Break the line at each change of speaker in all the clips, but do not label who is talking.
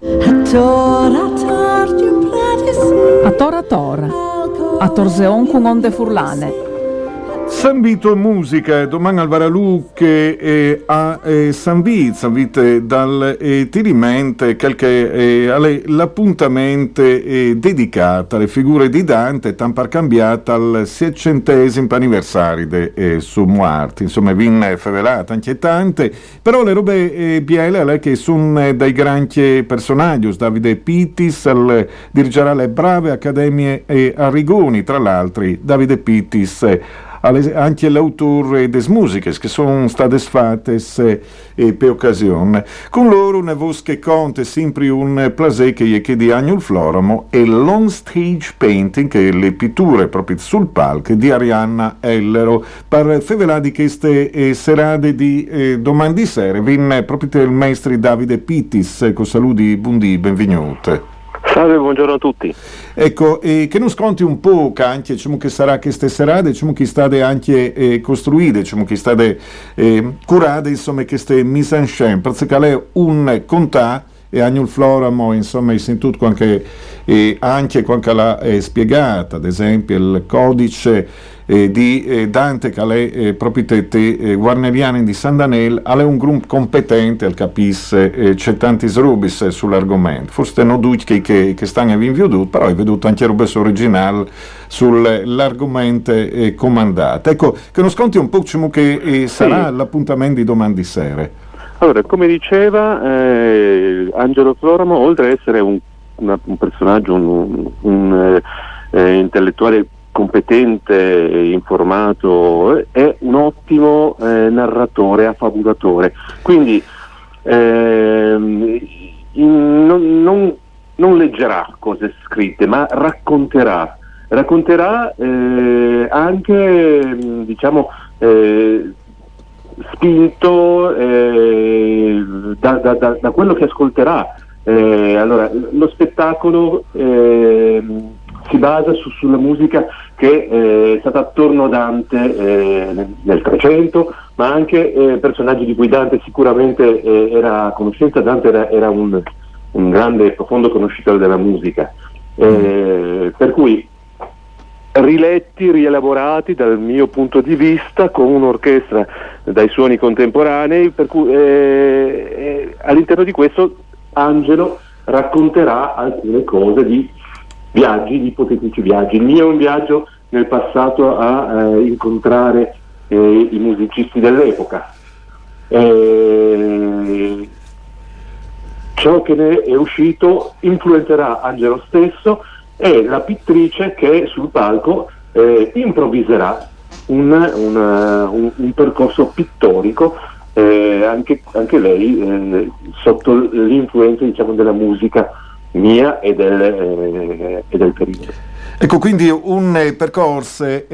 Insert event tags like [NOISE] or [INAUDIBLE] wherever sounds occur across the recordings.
A Tora Tora, a Torseon con onde furlane.
San Vito Musica, domani al Varaluc e a eh, San Vito, San Vito dal eh, Tirimente, che eh, l'appuntamento eh, dedicato alle figure di Dante, tampar cambiata al 600 anniversario di eh, suo morte, insomma, vin fevelata anche tante, però le robe eh, biele che sono eh, dai grandi personaggi, Davide Pittis, al dirigerà le brave accademie eh, a Rigoni, tra l'altro, Davide Pittis anche l'autore delle musiche che sono state fatte eh, per occasione. Con loro una voce che conta sempre un placer che gli chiede Agnol Floramo e l'on stage painting, che è le pitture proprio sul palco di Arianna Ellero, per fevelare di queste eh, serate di eh, domani sera. Vin proprio il maestro Davide Pittis, con saluti buondì, benvenuti.
Salve, buongiorno a tutti.
Ecco, eh, che non sconti un po' anche diciamo, che sarà queste serate, diciamo, che state anche eh, costruite, diciamo, che state eh, curate, insomma, queste mise en scène, perché è un contà e Agnul Floramo, insomma, il sentito anche, eh, anche quando l'ha eh, spiegata, ad esempio il codice eh, di eh, Dante che è eh, proprietà eh, guarneriana di San Daniel, è un gruppo competente al capisse, eh, c'è tanti rubis eh, sull'argomento, forse non tutti che, che, che stanno a veduto, però hai veduto anche rubis originale sull'argomento eh, comandato. Ecco, che non sconti un po' che eh, sarà sì. l'appuntamento di domani sera.
Allora, come diceva eh, Angelo Floramo, oltre ad essere un, una, un personaggio, un, un eh, intellettuale competente, informato, è un ottimo eh, narratore, affabulatore. Quindi ehm, non, non, non, leggerà cose scritte, ma racconterà. Racconterà eh, anche, diciamo, eh, spinto eh, da, da, da, da, quello che ascolterà. Eh, allora, lo spettacolo eh, si basa su, sulla musica che eh, è stata attorno a Dante eh, nel 300, ma anche eh, personaggi di cui Dante sicuramente era a conoscenza. Dante era, era un, un, grande e profondo conoscitore della musica. Mm. Per cui riletti, rielaborati dal mio punto di vista con un'orchestra dai suoni contemporanei, cui eh, eh, all'interno di questo Angelo racconterà alcune cose di viaggi, ipotetici viaggi. Il mio è un viaggio nel passato a eh, incontrare eh, i musicisti dell'epoca. Eh, ciò che ne è uscito influenzerà Angelo stesso e la pittrice che sul palco eh, improvviserà un, un, un, un, percorso pittorico, eh, anche, anche, lei eh, sotto l'influenza diciamo, della musica mia e del, eh, e del periodo.
Ecco, quindi un eh, percorso eh,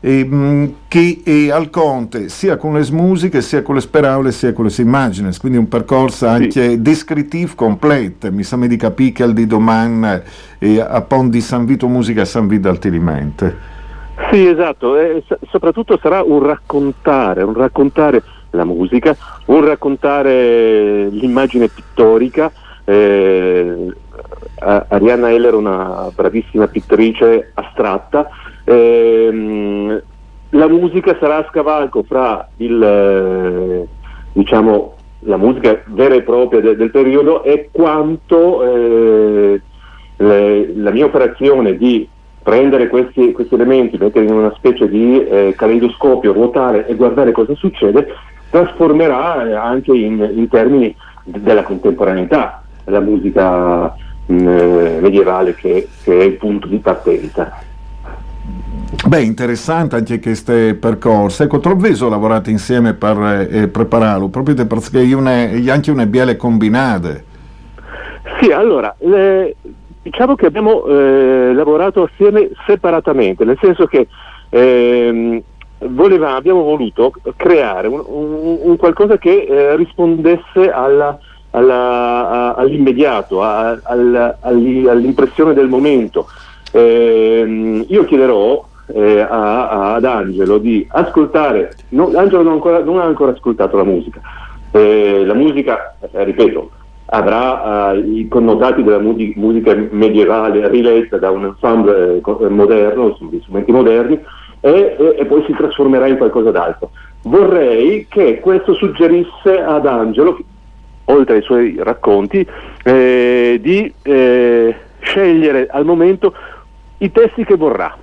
eh, che è al conte sia con le musiche, sia con le parole, sia con le immagini, quindi un percorso anche sì. descrittivo completo, mi sembra di capire che al di domani eh, a Pon di San Vito Musica e San Vito Altirimente.
Sì, esatto, e soprattutto sarà un raccontare, un raccontare la musica, un raccontare l'immagine pittorica, eh, Arianna Heller una bravissima pittrice astratta. Ehm, la musica sarà a scavalco fra il, eh, diciamo, la musica vera e propria de- del periodo e quanto eh, le, la mia operazione di prendere questi, questi, elementi, mettere in una specie di eh, caleidoscopio, ruotare e guardare cosa succede, trasformerà eh, anche in, in termini della contemporaneità la musica mh, medievale che, che, è il punto di partenza.
Beh, interessante anche questo percorso. Ecco, Trovveso lavorate insieme per eh, prepararlo, proprio perché è, una, è anche una biele combinate.
Sì, allora, le, diciamo che abbiamo eh, lavorato assieme separatamente, nel senso che ehm, voleva, abbiamo voluto creare un, un, un qualcosa che eh, rispondesse alla, alla, a, all'immediato, a, al, all'impressione del momento. Eh, io chiederò eh, a, ad Angelo di ascoltare, no, Angelo non, ancora, non, ha ancora ascoltato la musica, eh, la musica, eh, ripeto, avrà uh, i connotati della mu- musica medievale riletta da un ensemble eh, moderno, di strumenti moderni, e, e, e, poi si trasformerà in qualcosa d'altro. Vorrei che questo suggerisse ad Angelo, oltre ai suoi racconti, eh, di eh, scegliere al momento i testi che vorrà,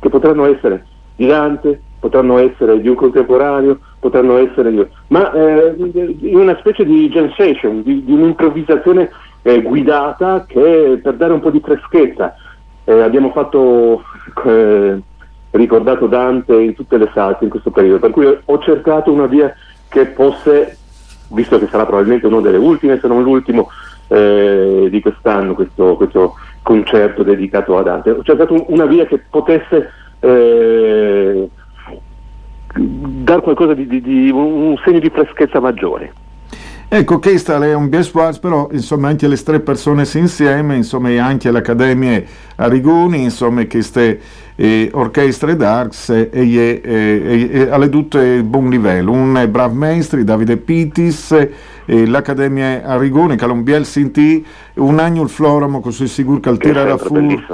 che potranno essere di Dante, potranno essere di un contemporaneo, potranno essere di... ma eh, in una specie di session, di, di un'improvvisazione eh, guidata che per dare un po' di freschezza. Eh, abbiamo fatto, eh, ricordato Dante in tutte le salse in questo periodo, per cui ho cercato una via che fosse, visto che sarà probabilmente una delle ultime, se non l'ultimo eh, di quest'anno, questo, questo, concerto dedicato a Dante, ho cercato una via che potesse eh, dar qualcosa di, di, di un segno di freschezza maggiore.
Ecco, questa è un biasquaz, però insomma anche le tre persone insieme, insomma anche l'Accademia Arigoni, insomma queste eh, orchestre d'Arcs e, e, e, e alle tutte buon livello. Un bravo maestro, Davide Pitis, l'Accademia Arrigoni, Calombiel Sinti, un anno il Floramo, così sicuro che il tirerà fuori.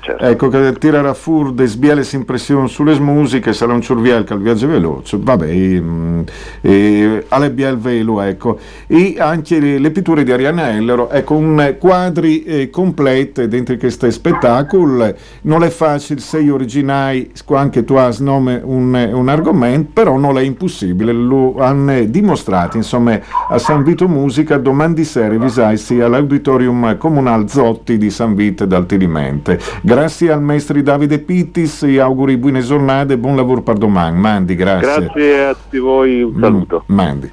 Certo.
Ecco, che il tirerà fuori des biele impressioni sulle musiche, sarà un ciurviel che il viaggio veloce, vabbè, mm, eh, alle biel velo, ecco. E anche le, le, pitture di Arianna Ellero, ecco, un quadri eh, complete dentro questo spettacolo, non è facile, sei originali, anche tu hai nome un, un argomento, però non è impossibile, lo hanno dimostrato, insomma, a San Vito Musica domani sera visarsi all'Auditorium Comunal Zotti di San Vito dal Tilimente. Grazie al maestro Davide Pittis auguri buone giornate e buon lavoro per domani. Mandi, grazie.
Grazie a tutti voi, un saluto.
Mm, mandi.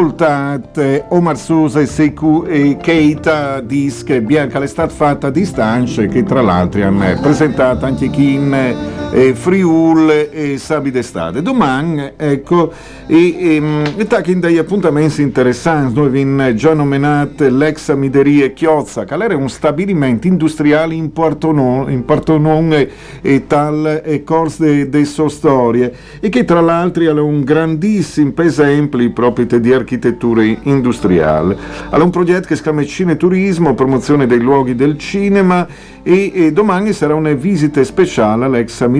Ascoltate Omar Sosa e Sekou e Keita disc Bianca l'estate fatta a distanza che tra l'altro hanno presentato anche chi in eh, Friul e Sabi d'estate. Domani, ecco, e, e, e tacchi degli appuntamenti interessanti, noi abbiamo già nominato l'ex Amiderie Chiozza, che era un stabilimento industriale in Porto Non, in e, e tal e corso delle sue storie, e che tra l'altro è un grandissimo esempio proprio di architettura industriale. È un progetto che si chiama Cineturismo, promozione dei luoghi del cinema, e, e domani sarà una visita speciale all'ex Amiderie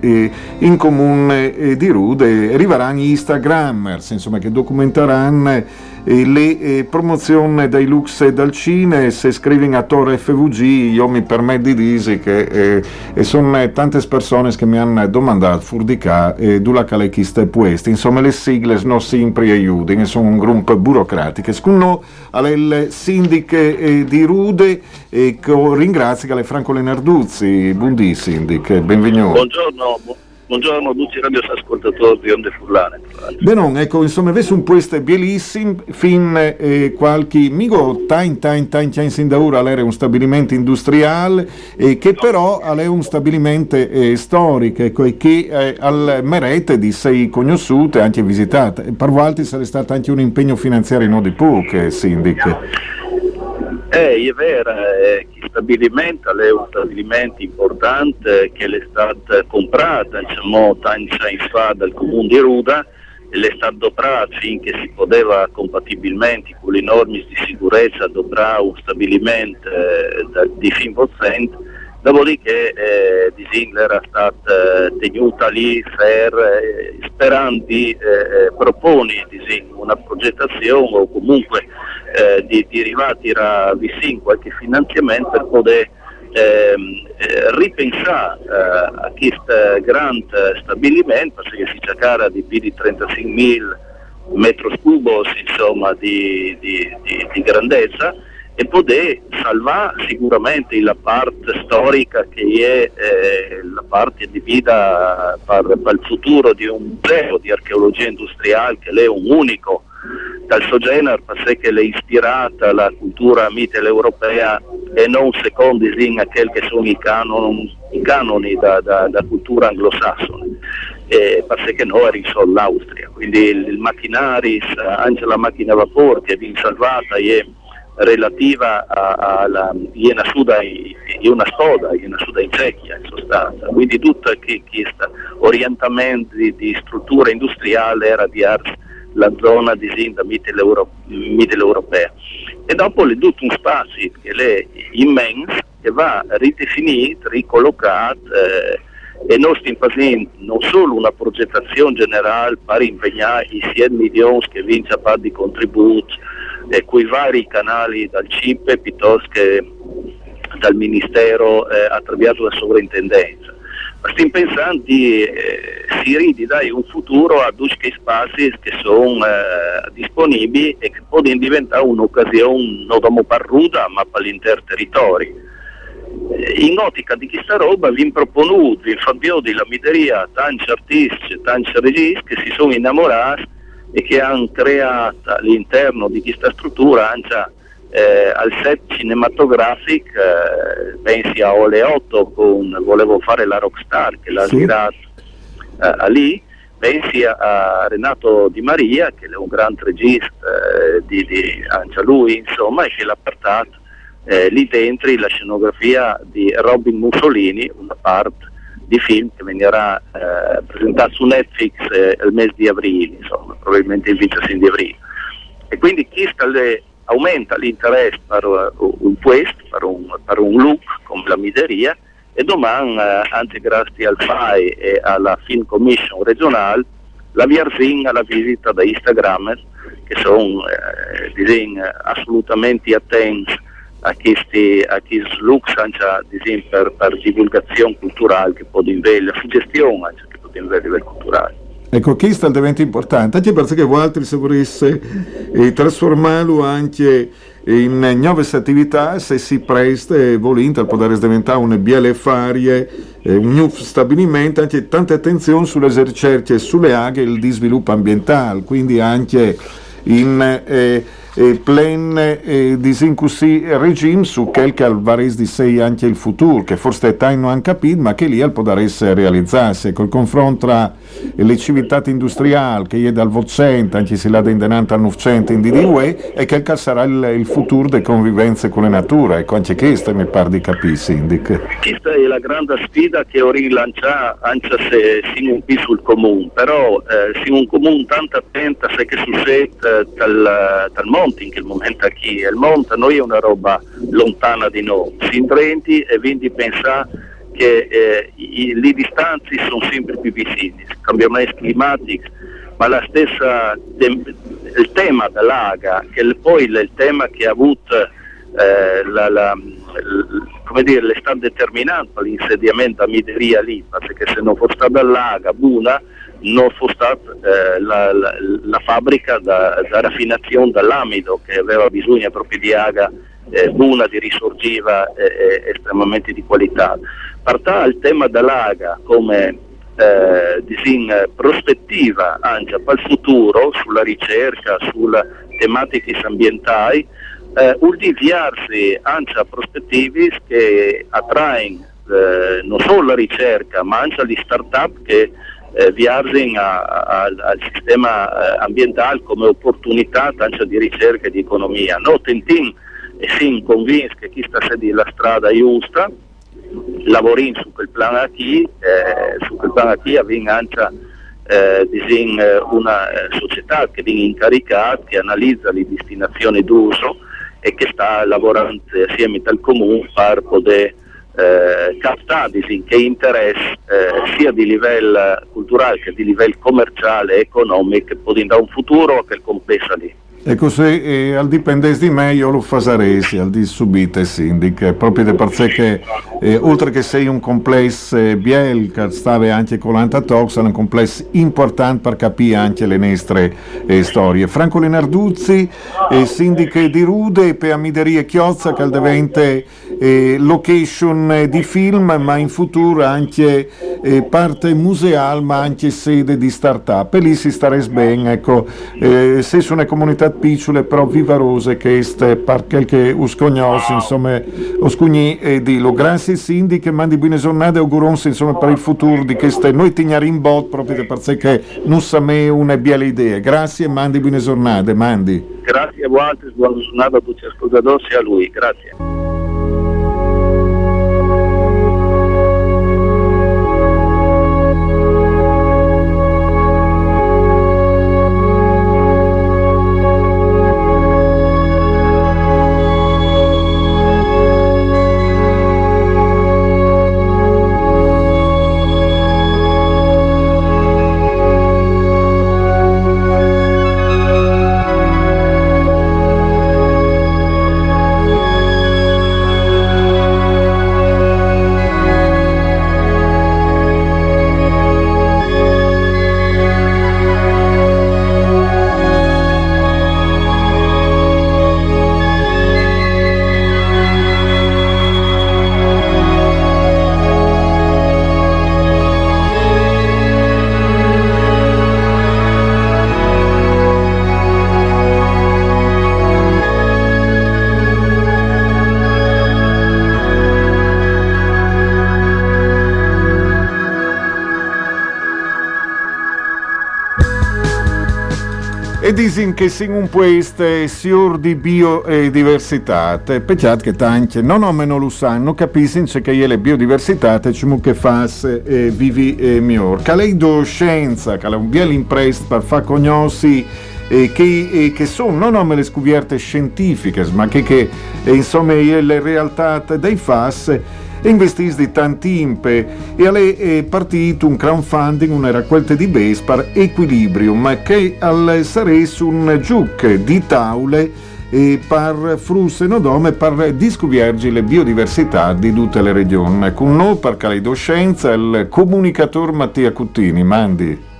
e in comune di Rude arriveranno gli Instagrammers insomma, che documenteranno le eh, promozioni dai Lux e dal Cine se scrivi a Torre FVG io mi permetto di dire che eh, sono tante persone che mi hanno domandato furdica eh, dove le chiste queste insomma le sigle non sempre aiutano sono un gruppo burocratico. Secondo alle sindiche eh, di Rude e ringrazio le Franco Lenarduzzi buondì sindic benvenuto
buongiorno
Buongiorno a tutti i radioascoltatori di Onde Furlane.
Bene, ecco, insomma, avessi un puesto bellissimo, fin eh, qualche migo tain tain tain tain sin da ora era un stabilimento industriale eh, che però è un stabilimento eh, storico ecco, e che eh, al merete di sei conosciute e anche visitate. Per volte sarebbe stato anche un impegno finanziario non di poco, Sindic.
Eh, è vero, eh, il stabilimento è un stabilimento importante che è stato comprato diciamo, tanti anni fa dal comune di Ruda e è stato doprato finché si poteva compatibilmente con le norme di sicurezza doprare un stabilimento eh, di fin potente dopodiché eh, Disingler era stata eh, tenuta lì per, eh, sperando di eh, eh proporre una progettazione o comunque eh, di, di arrivare a vicino qualche finanziamento per poter ehm, eh, ripensare a questo grande stabilimento perché si cerca di più di 35.000 metri cubi insomma, di, di, di grandezza e poter salvare sicuramente la parte storica che è eh, la parte di vita per, per, il futuro di un museo di archeologia industriale che è un unico dal suo genere perché è ispirata alla cultura mitteleuropea e non secondo a quelli che sono i canoni, i canoni da, da, da, cultura anglosassone. Eh, perché noi solo l'Austria quindi il, il macchinaris anche la macchina a vapore che viene salvata è relativa alla Iena Suda una stoda, Iena Suda in Cecchia in sostanza, quindi tutto questo orientamento di, di, struttura industriale era di la zona di Zinda mitteleuropea. E dopo le tutto un spazio che è immenso che va ridefinito, ricollocato eh, e noi stiamo facendo non solo una progettazione generale per impegnare i 100 milioni che vince a parte di contributi eh, quei vari canali dal CIPE piuttosto che dal Ministero eh, attraverso la sovrintendenza. Ma stiamo pensando di eh, si dare un futuro a i spazi che sono eh, disponibili e che possono diventare un'occasione non solo per Ruda ma per l'intero territorio. Eh, in ottica di questa roba vi proponuto in Fabio di Lamideria tanti artisti, tanti registi che si sono innamorati e che hanno creato all'interno di questa struttura anche eh, al set cinematografico, eh, pensi a Oleotto con Volevo fare la rockstar che l'ha sì. girato eh, lì, pensi a, a, Renato Di Maria che è un grande regista eh, di, di, anche lui insomma e che l'ha portato eh, lì dentro la scenografia di Robin Mussolini, una parte di film che verrà eh, presentato su Netflix eh, il mese di aprile, insomma, probabilmente il 25 di aprile. E quindi chi aumenta l'interesse per uh, un questo, per un, per un look come la miseria e domani, eh, anche grazie al FAI e alla Film Commission regionale, la Viarzin alla visita da Instagram che sono eh, assolutamente attenti questi, a questi looks anche per, per divulgazione culturale che può avere, la suggestione che può avere a livello culturale.
Ecco, questo diventa importante, anche perché voi altri se volesse eh, trasformarlo anche in nuove attività, se si presta e volente poter diventare una biele farie, eh, un nuovo stabilimento, anche tanta attenzione sulle ricerche sulle aghe di sviluppo ambientale, quindi anche in... Eh, eh, plen eh, regime su quel che al vares di sei anche il futuro, che forse è non hanno capito, ma che lì al poter essere realizzarsi. Col confronto tra le civiltà industriali che è dal vocente, anche se la dendenante al Novecento in DDUE, e quel che sarà il, il futuro delle convivenze con la natura. Ecco, anche questo mi pare di capire, Sindic.
Questa è la grande sfida che ho rilanciato, anche se siamo po' sul comune, però eh, siamo un comune tanto attento a se che succede dal, dal mondo monte in quel momento qui, il monte noi è una roba lontana di noi, si intrenti e quindi pensare che eh, i, le distanze sono sempre più vicine, cambiamenti climatici, ma la stessa tem- il tema dell'aga, che poi è il tema che ha avuto eh, la, la, come dire, le sta determinando l'insediamento a Mideria lì, perché se non fosse stata l'aga buona stata eh, la, la, la, fabbrica da, da raffinazione dell'amido che aveva bisogno proprio di aga eh, buona, di risorgiva e eh, estremamente di qualità. Partà il tema dell'aga come eh, prospettiva anche per il futuro sulla ricerca, sulle tematiche ambientali, eh, ultiviarsi anche a prospettive che attraen eh, non solo la ricerca ma anche gli start-up che eh, viaggiano al sistema eh, ambientale come opportunità anche di ricerca e di economia. Noi tentiamo e siamo convinti che questa sia la strada giusta, lavoriamo su quel piano qui, eh, su quel piano qui abbiamo anche eh, una eh, società che viene incaricata, che analizza le destinazioni d'uso e che sta lavorando assieme al comune per poter eh, captare che interesse eh, sia di livello culturale che di livello commerciale e economico può dare un futuro a quel complesso lì.
E così eh, al dipendesse di me io lo farei, al di subite sindic, proprio perché eh, oltre che sei un complesso eh, che stava anche con l'antatox, è un complesso importante per capire anche le nostre eh, storie. Franco Lenarduzzi, eh, sindic di Rude, per Amideria Chiozza, che diventa eh, location di film, ma in futuro anche eh, parte museale, ma anche sede di start-up. E lì si starebbe bene, ecco, eh, se una comunità piccole però vivarose che este per che uscognos insomma oscugni e di lo grazie Cindy che mandi buone giornate augurons insomma per il futuro di queste noi tignare in bot proprio per che non sa me una bella idea. Grazie e mandi buone giornate mandi.
Grazie a voi buona giornata a tutti gli ascoltatori e a lui. Grazie
disin che sin un queste siur di biodiversità. Pecciat che tanti non o meno lo sanno, capiscono che le biodiversità ci che fa eh, vivi eh, miglior. Caleido scienza, che è un bel impresto per far conosci eh, che, eh, che, sono non come le scovierte scientifiche, ma che, che insomma le realtà dei FAS investiti di tanti impe e è partito un crowdfunding, una raccolta di base per Equilibrium che al sarebbe un giuc di taule e per Frus e Nodome per discoviergi le biodiversità di tutte le regioni. Con noi per Caleidoscienza il comunicatore Mattia Cuttini. Mandi.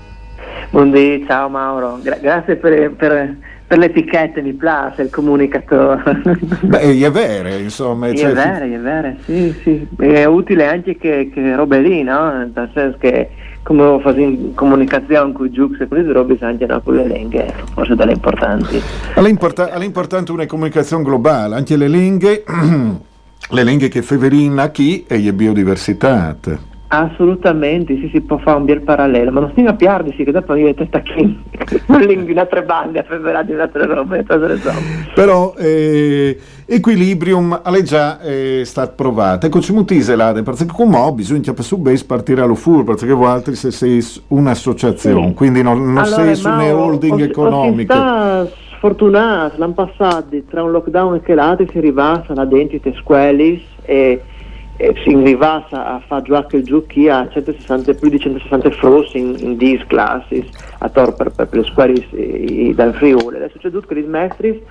Buondì, ciao Mauro, Gra- grazie per, per per le etichette mi piace il comunicatore. [LAUGHS]
Beh, è vero, insomma.
È cioè, vero, è vero, sì, sì. È utile anche che, che robe lì, no? Nel senso che come in comunicazione con i Jux e quelle robe anche no, con le lingue, forse delle importanti.
È, import- è importante una comunicazione globale, anche le lingue, [CLEARS THROAT] le lingue che Feverina chi e le biodiversità.
Assolutamente, sì, si può fare un bel parallelo, ma non stiamo a piardi, sì, che dopo io testa qui, [LAUGHS] in altre bande, a febbraio in altre robe,
Però eh, Equilibrium è già eh, stato provato, ecco ci mutise là, perché come bisogna per su base partire all'UFUR, perché voi altri se sei un'associazione, sì. quindi non, non allora, sei su una holding ho, economica.
Ho sfortunato, l'anno passato, tra un lockdown e l'altro si arriva alla dentite squelis e si arrivasse a fare giocare il giochi a 160, più di 160 frus in, in 10 classi a tor per, per, per le scuole dal Friuli. Adesso c'è tutto che i maestri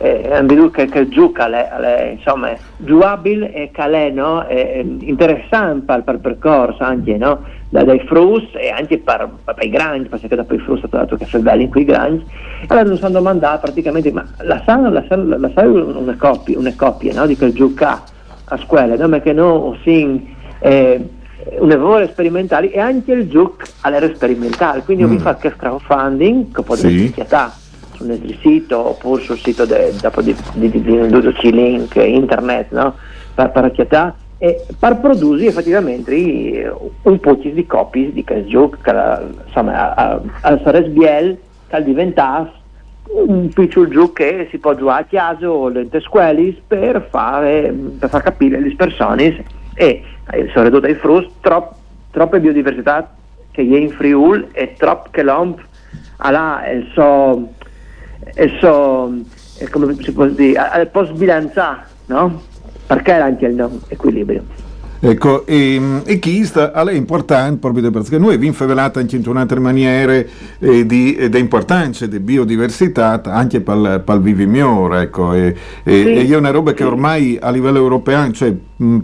eh, hanno detto che, che il gioco è, insomma, giocabile e che no? è interessante per, per il percorso anche no? da, dai frus e anche per, per, per i grandi, perché dopo i frus è stato che fa belli in quei grandi. Allora mi sono domandato praticamente, ma la sanno, la sanno, la sanno una coppia, una coppia no? di quel gioco a scuola, no? perché no, sin, eh, un'evore sperimentali e anche il gioco all'era sperimentale. Quindi mm. ho fatto che crowdfunding che può sì. essere sul nostro sito oppure sul sito di, link internet no? per, per chiatà e per produrre effettivamente un po' di copie di questo gioco che insomma al SRSBL che diventasse un piccolo gioco che si può giocare a chiaso nelle scuole per, fare, per far capire alle persone e eh, ridotto ai frust trop, troppe biodiversità che è in Friul e troppo che l'OMP ha il suo, il suo come si può dire, al post bilanciare, no? Perché anche il no equilibrio.
Ecco, e, e questa è importante proprio perché noi abbiamo rivelato anche in un'altra maniera eh, di, eh, di importanza di biodiversità anche per il vivimiore, ecco, e, e, sì. e, è una roba che ormai a livello europeo, cioè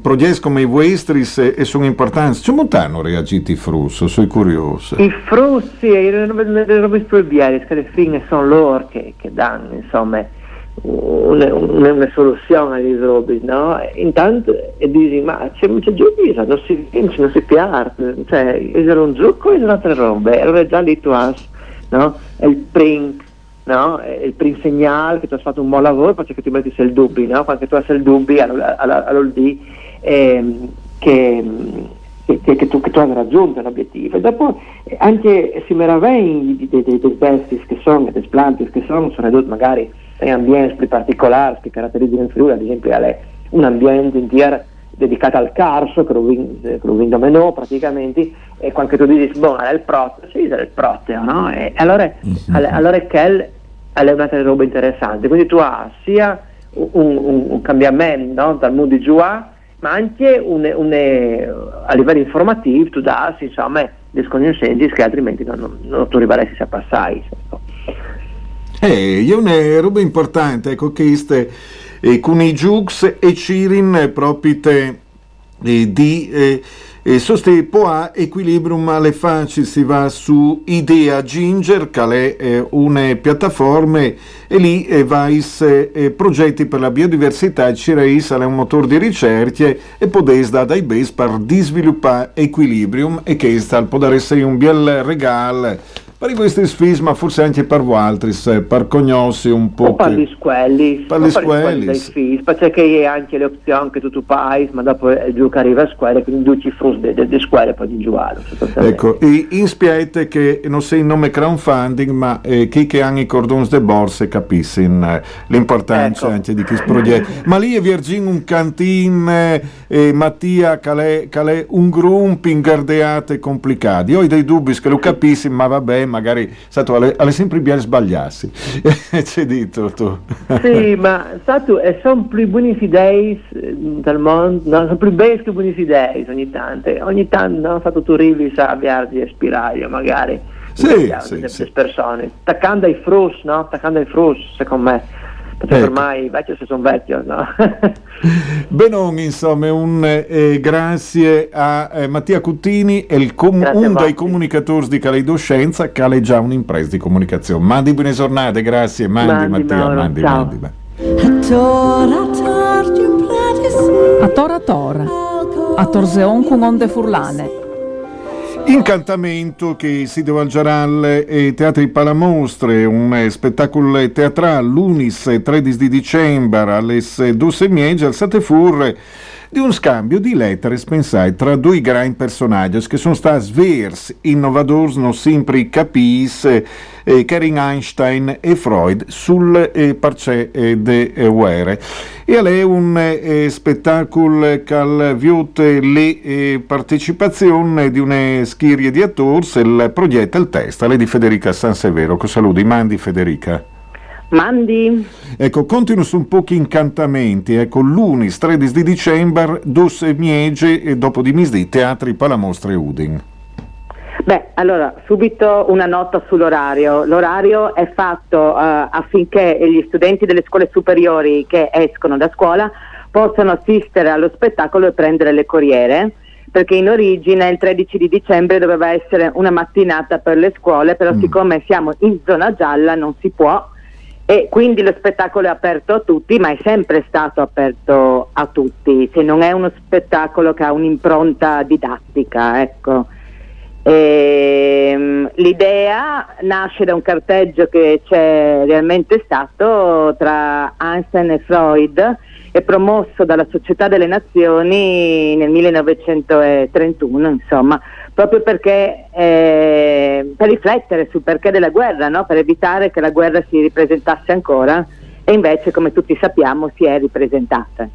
progetti come i vostri e, e sono importanti, come hanno reagito i frussi? Sono curioso.
I frussi, le robe proibite, che le fine sono loro che, che danno, insomma una, soluzione agli robe, no? Intanto e dici, ma c'è mucha gioia, non si vince, non si pierde, cioè, era un gioco e un'altra roba, allora già lì tu hai, no? il print, no? il print segnale che tu hai fatto un buon lavoro perché ti metti il dubbi, no? Quando tu hai il dubbi, allora, allora, allora lì ehm, che, che, che, tu, che tu hai raggiunto l'obiettivo. E dopo anche si meraviglia dei, dei, dei bestis che sono, dei plantis che sono, sono ridotti magari in ambienti particolari che caratterizzano il Friuli, ad esempio è un ambiente intero dedicato al carso, che lo vinto meno praticamente, e quando tu dici, boh, è il proteo, sì, è il proteo, no? E allora, mm-hmm. allora quel è un'altra roba interessante, quindi tu hai sia un, un, un cambiamento no? dal mondo di Giua, ma anche un, un, a livello informativo tu dai, insomma, delle conoscenze che altrimenti non, non, non tu arriveresti a passare.
Eh, è una roba importante, ecco, che ste, eh, con i Jux e Cirin proprio eh, di eh, eh, soste a equilibrium alle facce si va su Idea Ginger che è eh, una piattaforma e lì eh, vais eh, progetti per la biodiversità. Cireis è un motore di ricerca e podés da dai base per sviluppare equilibrium e che sta può essere un bel regalo per questi sfis, ma forse anche per voi altri, per conoscere un po'.
Per gli squelli.
Per gli squelli.
Perché c'è anche le opzioni che tu, tu fai, ma dopo il gioco arriva a squadre, quindi tu ci frus delle squadre poi di giocare.
Ecco, e inspiate che non sei il nome crowdfunding, ma eh, chi che hanno i cordons de borse capiscono eh, l'importanza ecco. anche di questo progetto. ma lì è Virgin un cantin, eh, Mattia, che è un gruppo ingardeate complicato. Io ho dei dubbi che lo capissi, ma vabbè, magari stato alle, alle sempre bien sbagliarsi. [LAUGHS] C'è dito tu.
sì, ma stato, sono più buoni idee del mondo, no, sono più bei che buoni idee ogni tanto. Ogni tanto no, stato tu arrivi a avviarti a spiraglio magari.
Sì, sì, sì.
persone. Attaccando ai frus, no? Attaccando ai frus, secondo me perché ecco. ormai vecchio se sono vecchio. No?
Benon, insomma, un eh, grazie a eh, Mattia Cuttini, il com- un dei comunicatori di Caleidoscienza, che ha già un'impresa di comunicazione. Mandi buone giornate, grazie. Mandi, mandi Mattia, Mauro, mandi, ciao. mandi.
A Tora Tora, a Torseon con onde furlane.
Incantamento che si svolgerà e Teatri Palamostre, un spettacolo teatrale l'Unis 13 di dicembre alle 12.30 al Satefur di un scambio di lettere spensai tra due grandi personaggi che sono stati svers innovatori non sempre capis eh, Karin Einstein e Freud sul eh, parce eh, de eh, Were. E è un eh, spettacolo che ha visto le eh, partecipazioni di una schiria di attori, il progetto il testa, le di Federica Sansevero. Che saluti, mandi Federica.
Mandi.
Ecco, continuo su un po' incantamenti. Ecco, l'unis 13 di dicembre, dos miege e dopo di misdì, teatri Palamostre Udin.
Beh, allora, subito una nota sull'orario. L'orario è fatto uh, affinché gli studenti delle scuole superiori che escono da scuola possano assistere allo spettacolo e prendere le corriere, perché in origine il 13 di dicembre doveva essere una mattinata per le scuole, però mm. siccome siamo in zona gialla non si può e quindi lo spettacolo è aperto a tutti, ma è sempre stato aperto a tutti, se non è uno spettacolo che ha un'impronta didattica, ecco. E, ehm, l'idea nasce da un carteggio che c'è realmente stato tra Einstein e Freud e promosso dalla Società delle Nazioni nel 1931, insomma, proprio perché eh, per riflettere sul perché della guerra, no? per evitare che la guerra si ripresentasse ancora e invece come tutti sappiamo si è ripresentata.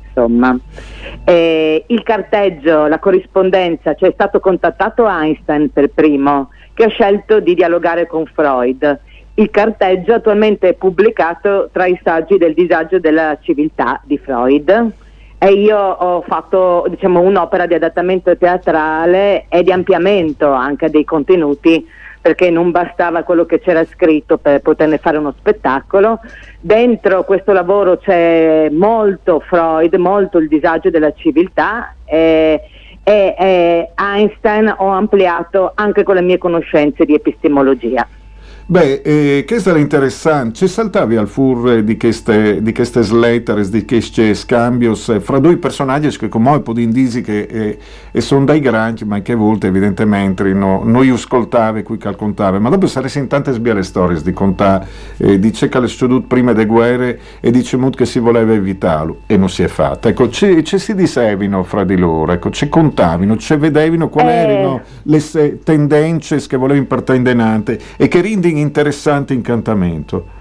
Eh, il carteggio, la corrispondenza, cioè è stato contattato Einstein per primo che ha scelto di dialogare con Freud. Il carteggio attualmente è pubblicato tra i saggi del disagio della civiltà di Freud e io ho fatto diciamo, un'opera di adattamento teatrale e di ampliamento anche dei contenuti perché non bastava quello che c'era scritto per poterne fare uno spettacolo. Dentro questo lavoro c'è molto Freud, molto il disagio della civiltà e, e, e Einstein ho ampliato anche con le mie conoscenze di epistemologia.
Beh, eh, che sarà interessante, ci saltavi al fur di queste, di queste sletters, di questi scambios eh, fra due personaggi che come un po' di indizi che eh, e sono dai grandi, ma che a volte evidentemente no, noi ascoltave qui che contave, ma dopo saresti in tante sbiare storie di contare, eh, dice che le prima delle guerre e dice molto che si voleva evitarlo e non si è fatto. Ecco, ci, ci si dicevano fra di loro, ecco, ci contavano, ci vedevano quali
Eh.
erano le tendenze che volevano partire e che rindi interessante incantamento.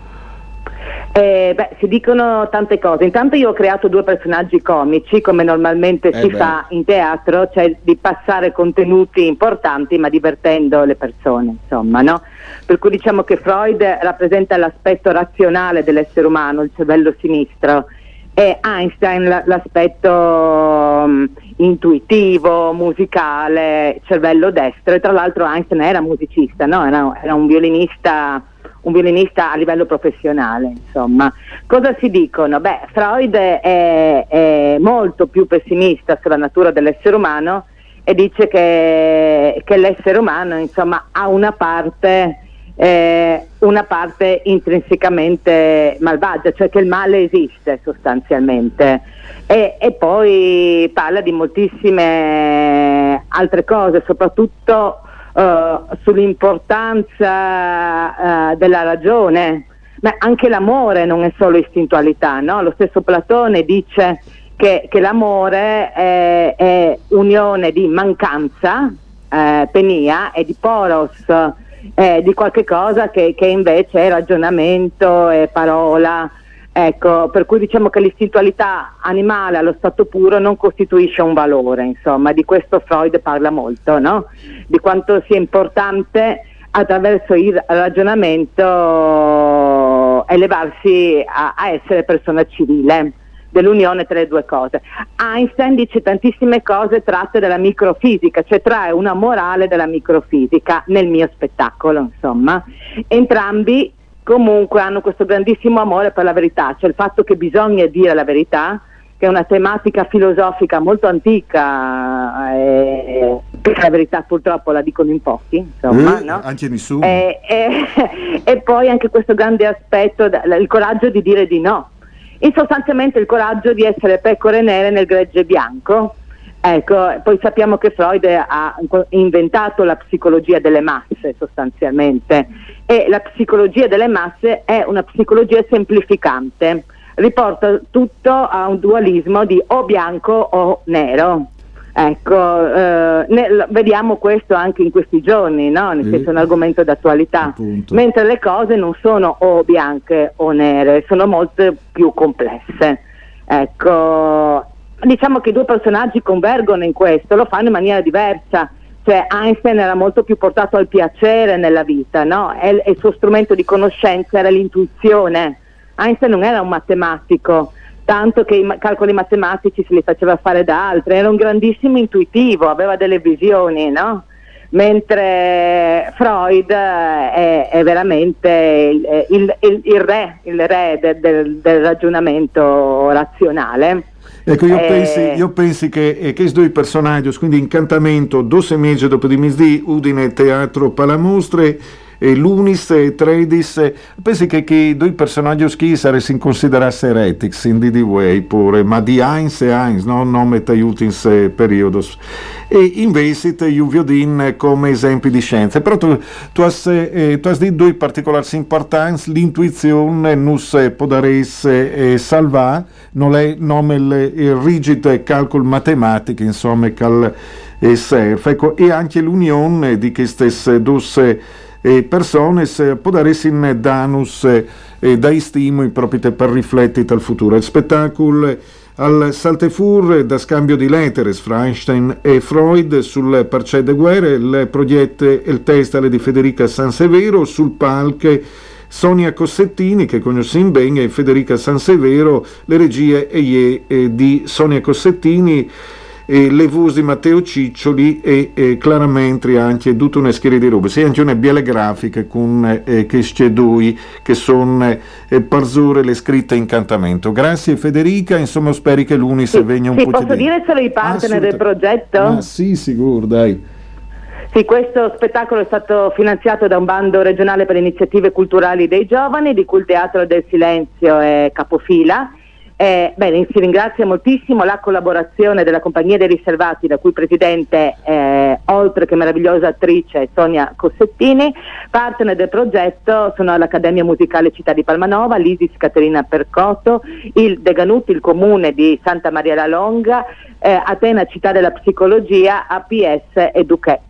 Eh, beh, si dicono tante cose. Intanto io ho creato due personaggi comici, come normalmente
Eh
si
beh.
fa in teatro, cioè di passare contenuti importanti ma divertendo le persone, insomma, no? Per cui diciamo che Freud rappresenta l'aspetto razionale dell'essere umano, il cervello sinistro, e Einstein la- l'aspetto mm, intuitivo, musicale, cervello destro. E tra l'altro Einstein era musicista, no? era, era un violinista un violinista a livello professionale, insomma. Cosa si dicono? Beh, Freud è, è molto più pessimista sulla natura dell'essere umano e dice che, che l'essere umano, insomma, ha una parte, eh, una parte intrinsecamente malvagia, cioè che il male esiste sostanzialmente. E, e poi parla di moltissime altre cose, soprattutto eh, sull'importanza eh, della ragione. Ma anche l'amore non è solo istintualità, no? Lo stesso Platone dice che, che l'amore è, è unione di mancanza, eh, penia, e di poros, eh, di qualche cosa che, che invece è ragionamento, è parola. Ecco, per cui diciamo che l'istintualità animale allo stato puro non costituisce un valore, insomma, di questo Freud parla molto, no? Di quanto sia importante attraverso il ragionamento elevarsi a, a essere persona civile dell'unione tra le due cose. Einstein dice tantissime cose tratte dalla microfisica, cioè trae una morale dalla microfisica nel mio spettacolo, insomma. Entrambi comunque hanno questo grandissimo amore per la verità, cioè il fatto che bisogna dire la verità, che è una tematica filosofica molto antica, eh, perché la verità purtroppo la dicono in pochi, insomma,
Eh,
no?
Anche nessuno.
E, e- [LAUGHS] e poi anche questo grande aspetto, il coraggio di dire di no. In sostanzialmente il coraggio di essere pecore nere nel gregge bianco. Ecco, poi sappiamo che Freud ha inventato la psicologia delle masse sostanzialmente e la psicologia delle masse è una psicologia semplificante, riporta tutto a un dualismo di o bianco o nero. Ecco, eh, ne- vediamo questo anche in questi giorni, no? nel senso è un argomento d'attualità,
Appunto.
mentre le cose non sono o bianche o nere, sono molto più complesse. Ecco, diciamo che i due personaggi convergono in questo, lo fanno in maniera diversa. Cioè Einstein era molto più portato al piacere nella vita, no? E, e il suo strumento di conoscenza era l'intuizione. Einstein non era un matematico, tanto che i ma- calcoli matematici se li faceva fare da altri, era un grandissimo intuitivo, aveva delle visioni, no? Mentre Freud eh, è, è veramente il, il- il- il re, il re de- del- del ragionamento razionale.
Ecco, io,
Eh,
pensi, io pensi che eh, questi due personaggi, quindi Incantamento, Dosse Mese dopo di Misdì, Udine Teatro Palamostre, l'unis e tredis, pensi che, che due personaggi chi saresti in considerasse heretics in di way pure, ma di Heinz e Heinz, no? nome aiutins periodos. E invece io vi ho come esempi di scienze, però tu, tu hai eh, detto due particolari importanti, l'intuizione nus podares eh, salva, non è nome il rigido calcolo matematico, insomma, cal eh, serve, ecco, e anche l'unione di queste due eh, persone può dare in danus eh, dai stimoli proprio per riflettere al futuro. Il spettacolo al Saltefur da scambio di lettere fra Einstein e Freud sul Parcè de Guerre, il progetto il testale di Federica Sansevero sul palco Sonia Cossettini che conosciamo bene e Federica Sansevero, le regie e di Sonia Cossettini e le voci di Matteo Ciccioli e, e chiaramente anche tutta una serie di robe, sia anche una biele grafiche con eh, che sono eh, parzure le scritte incantamento. Grazie Federica, insomma speri che l'Unis sì, venga un
sì,
po'
posso dire solo i partner del progetto?
Ah, sì, sicuro, dai.
Sì, questo spettacolo è stato finanziato da un bando regionale per iniziative culturali dei giovani, di cui il Teatro del Silenzio è capofila eh, bene, si ringrazia moltissimo la collaborazione della Compagnia dei Riservati, la cui presidente, eh, oltre che meravigliosa attrice, Sonia Cossettini. Partner del progetto sono l'Accademia Musicale Città di Palmanova, l'Isis Caterina Percotto, il Deganuti, il Comune di Santa Maria la Longa, eh, Atena Città della Psicologia, APS e Duché.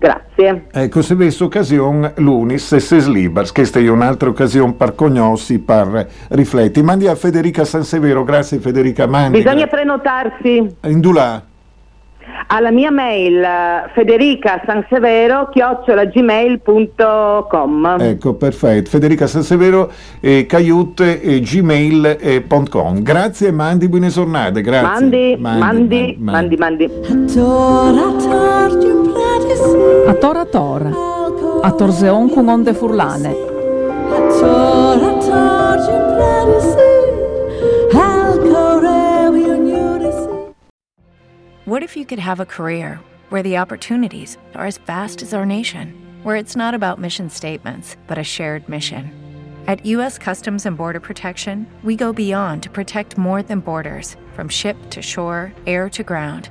Grazie.
Ecco, se questa occasione l'Unis e Ses Libers, questa è un'altra occasione per cognossi, per rifletti. Mandi a Federica Sansevero, grazie Federica Mandi.
Bisogna prenotarsi.
Indulà
alla mia mail federica sansevero chiocciolagmail.com
ecco perfetto federica sansevero eh, caiute eh, gmail.com grazie mandi buone giornate grazie
mandi mandi mandi mandi, mandi.
A tora tora a torseon con onde furlane a tora tora
What if you could have a career where the opportunities are as vast as our nation, where it's not about mission statements, but a shared mission? At U.S. Customs and Border Protection, we go beyond to protect more than borders from ship to shore, air to ground,